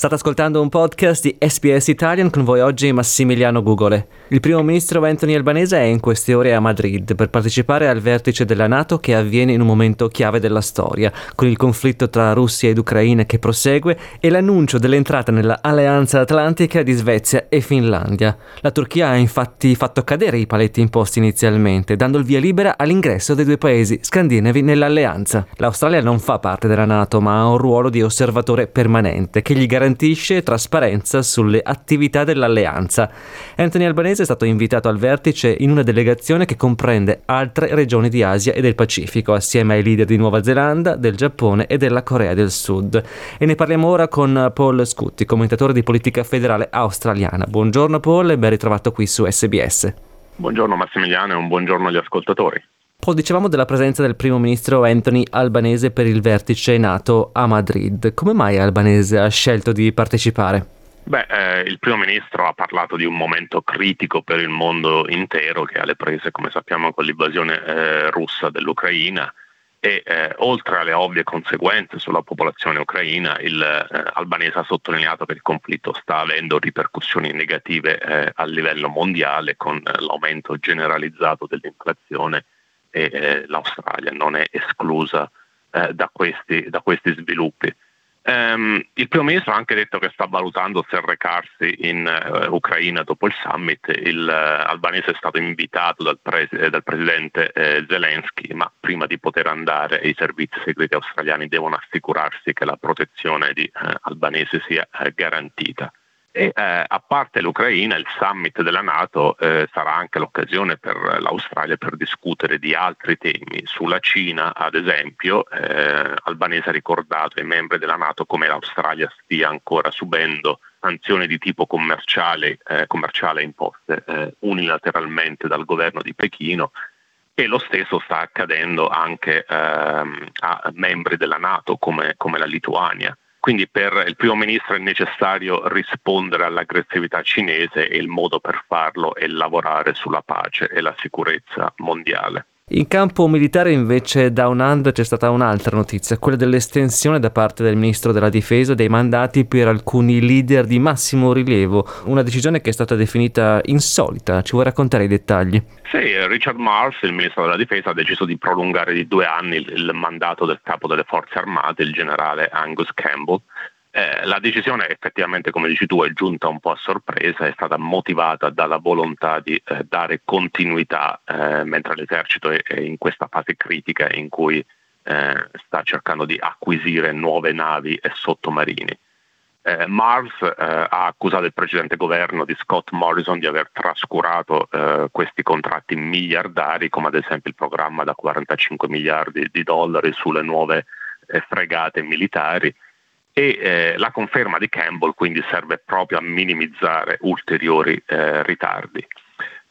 State ascoltando un podcast di SBS Italian con voi oggi Massimiliano Gugole. Il primo ministro Anthony Albanese è in queste ore a Madrid per partecipare al vertice della Nato che avviene in un momento chiave della storia, con il conflitto tra Russia ed Ucraina che prosegue e l'annuncio dell'entrata nella Alleanza Atlantica di Svezia e Finlandia. La Turchia ha infatti fatto cadere i paletti imposti inizialmente, dando il via libera all'ingresso dei due paesi scandinavi nell'alleanza. L'Australia non fa parte della Nato ma ha un ruolo di osservatore permanente che gli garantisce garantisce trasparenza sulle attività dell'alleanza. Anthony Albanese è stato invitato al vertice in una delegazione che comprende altre regioni di Asia e del Pacifico, assieme ai leader di Nuova Zelanda, del Giappone e della Corea del Sud. E ne parliamo ora con Paul Scutti, commentatore di politica federale australiana. Buongiorno Paul e ben ritrovato qui su SBS. Buongiorno Massimiliano e un buongiorno agli ascoltatori. Dicevamo della presenza del primo ministro Anthony Albanese per il vertice NATO a Madrid. Come mai Albanese ha scelto di partecipare? Beh, eh, il primo ministro ha parlato di un momento critico per il mondo intero che ha le prese, come sappiamo, con l'invasione eh, russa dell'Ucraina e eh, oltre alle ovvie conseguenze sulla popolazione ucraina, il eh, albanese ha sottolineato che il conflitto sta avendo ripercussioni negative eh, a livello mondiale con eh, l'aumento generalizzato dell'inflazione e eh, l'Australia non è esclusa eh, da, questi, da, questi, sviluppi. Um, il primo ministro ha anche detto che sta valutando se recarsi in uh, Ucraina dopo il summit. Il uh, albanese è stato invitato dal, pres- dal presidente uh, Zelensky, ma prima di poter andare i servizi segreti australiani devono assicurarsi che la protezione di albanese sia garantita. E eh, a parte l'Ucraina, il summit della Nato eh, sarà anche l'occasione per l'Australia per discutere di altri temi. Sulla Cina, ad esempio, eh, Albanese ha ricordato ai membri della Nato come l'Australia stia ancora subendo sanzioni di tipo commerciale, eh, commerciale imposte eh, unilateralmente dal governo di Pechino e lo stesso sta accadendo anche ehm, a membri della Nato come, come la Lituania. Quindi per il primo ministro è necessario rispondere all'aggressività cinese e il modo per farlo è lavorare sulla pace e la sicurezza mondiale. In campo militare invece da un anno c'è stata un'altra notizia, quella dell'estensione da parte del ministro della difesa dei mandati per alcuni leader di massimo rilievo, una decisione che è stata definita insolita, ci vuoi raccontare i dettagli? Sì, Richard Mars, il ministro della difesa, ha deciso di prolungare di due anni il, mandato del capo delle forze armate, il generale Angus Campbell, eh, la decisione effettivamente, come dici tu, è giunta un po' a sorpresa, è stata motivata dalla volontà di eh, dare continuità eh, mentre l'esercito è, è, in questa fase critica in cui eh, sta cercando di acquisire nuove navi e sottomarini. Eh, Mars eh, ha accusato il precedente governo di Scott Morrison di aver trascurato questi contratti miliardari, come ad esempio il programma da 45 miliardi di dollari sulle nuove fregate militari e eh, la conferma di Campbell quindi serve proprio a minimizzare ulteriori eh, ritardi.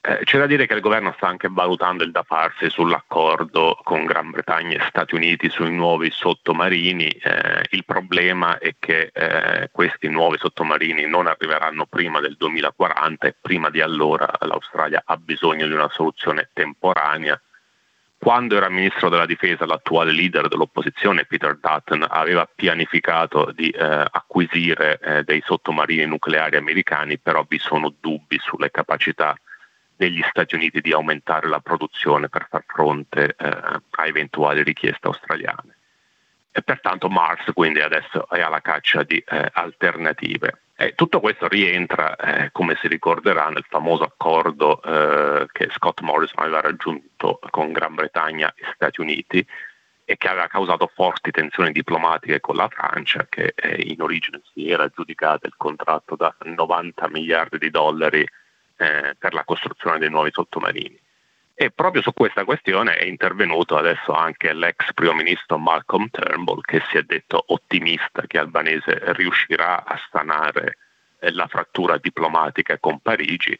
Eh, c'è da dire che il governo sta anche valutando il da farsi sull'accordo con Gran Bretagna e Stati Uniti sui nuovi sottomarini. Eh, il problema è che eh, questi nuovi sottomarini non arriveranno prima del 2040 e prima di allora l'Australia ha bisogno di una soluzione temporanea quando era ministro della difesa l'attuale leader dell'opposizione Peter Dutton aveva pianificato di eh, acquisire eh, dei sottomarini nucleari americani, però vi sono dubbi sulle capacità degli Stati Uniti di aumentare la produzione per far fronte eh, a eventuali richieste australiane. E pertanto Mars quindi adesso è alla caccia di eh, alternative. Eh, tutto questo rientra, eh, come si ricorderà, nel famoso accordo eh, che Scott Morrison aveva raggiunto con Gran Bretagna e Stati Uniti e che aveva causato forti tensioni diplomatiche con la Francia, che eh, in origine si era aggiudicata il contratto da 90 miliardi di dollari eh, per la costruzione dei nuovi sottomarini. E proprio su questa questione è intervenuto adesso anche l'ex primo ministro Malcolm Turnbull che si è detto ottimista che Albanese riuscirà a stanare eh, la frattura diplomatica con Parigi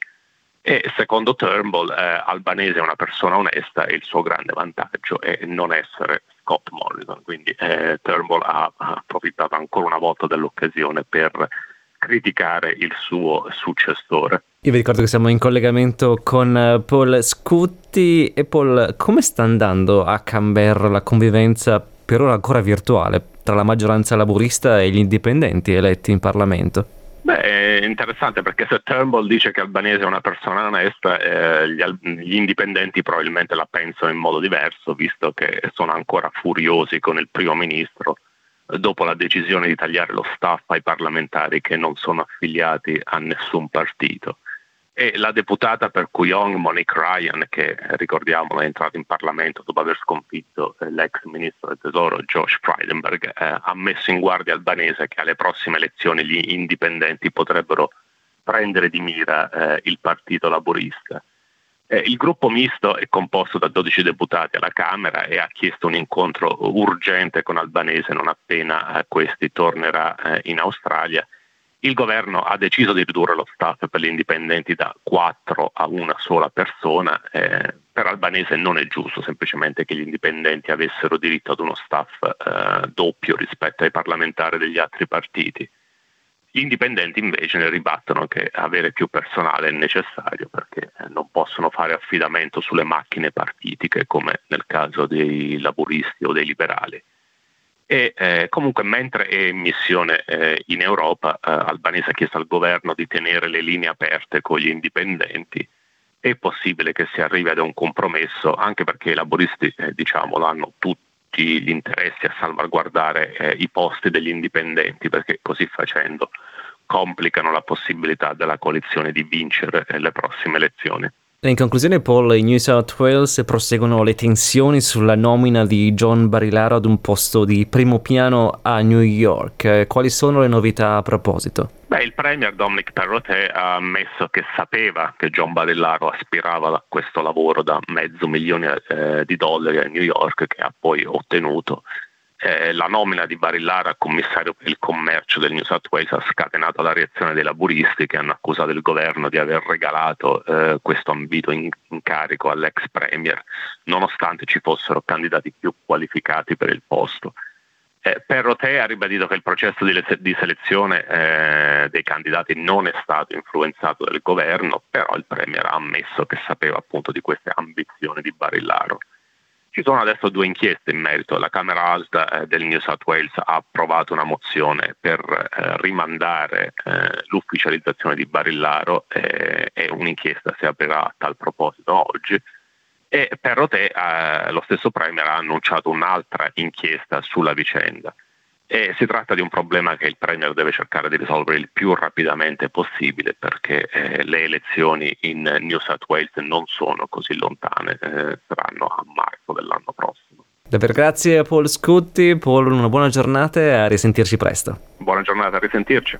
e secondo Turnbull eh, Albanese è una persona onesta e il suo grande vantaggio è non essere Scott Morrison. Quindi eh, Turnbull ha, ha approfittato ancora una volta dell'occasione per criticare il suo successore. Io vi ricordo che siamo in collegamento con eh, Paul Scutti e Paul, come sta andando a Canberra la convivenza per ora ancora virtuale, tra la maggioranza laburista e gli indipendenti eletti in Parlamento. Beh, è interessante perché se Turnbull dice che Albanese è una persona onesta, eh, gli, gli, indipendenti probabilmente la pensano in modo diverso, visto che sono ancora furiosi con il primo ministro dopo la decisione di tagliare lo staff ai parlamentari che non sono affiliati a nessun partito e la deputata per Kuyong, Monique Ryan, che ricordiamo è entrata in Parlamento dopo aver sconfitto eh, l'ex ministro del tesoro Josh Frydenberg, eh, ha messo in guardia albanese che alle prossime elezioni gli indipendenti potrebbero prendere di mira eh, il partito laburista. Eh, il gruppo misto è composto da 12 deputati alla Camera e ha chiesto un incontro urgente con Albanese non appena eh, questi tornerà eh, in Australia il governo ha deciso di ridurre lo staff per gli indipendenti da 4 a una sola persona. Eh, per Albanese non è giusto semplicemente che gli indipendenti avessero diritto ad uno staff eh, doppio rispetto ai parlamentari degli altri partiti. Gli indipendenti invece ne ribattono che avere più personale è necessario perché eh, non possono fare affidamento sulle macchine partitiche come nel caso dei laburisti o dei liberali e eh, comunque mentre è in missione eh, in Europa eh, Albanese ha chiesto al governo di tenere le linee aperte con gli indipendenti è possibile che si arrivi ad un compromesso anche perché i laboristi eh, diciamo hanno tutti gli interessi a salvaguardare eh, i posti degli indipendenti perché così facendo complicano la possibilità della coalizione di vincere eh, le prossime elezioni. In conclusione, Paul, in New South Wales proseguono le tensioni sulla nomina di John Barilaro ad un posto di primo piano a New York. Quali sono le novità a proposito? Beh, il premier Dominic Perrottet ha ammesso che sapeva che John Barilaro aspirava a questo lavoro da mezzo milione eh, di dollari a New York, che ha poi ottenuto eh, la nomina di Barillara commissario per il commercio del New South Wales ha scatenato la reazione dei laburisti che hanno accusato il governo di aver regalato eh, questo ambito in- incarico all'ex premier, nonostante ci fossero candidati più qualificati per il posto. Eh, Perroté ha ribadito che il processo di, di selezione eh, dei candidati non è stato influenzato dal governo, però il Premier ha ammesso che sapeva appunto di queste ambizioni di Barillaro. Ci sono adesso due inchieste in merito. La Camera Alta eh, del New South Wales ha approvato una mozione per eh, rimandare eh, l'ufficializzazione di Barillaro e un'inchiesta si aprirà a tal proposito oggi. E per Roté lo stesso Premier ha annunciato un'altra inchiesta sulla vicenda. E si tratta di un problema che il Premier deve cercare di risolvere il più rapidamente possibile perché eh, le elezioni in New South Wales non sono così lontane, eh, saranno a marzo dell'anno prossimo. Davvero grazie a Paul Scutti, Paul una buona giornata e a risentirci presto. Buona giornata, a risentirci.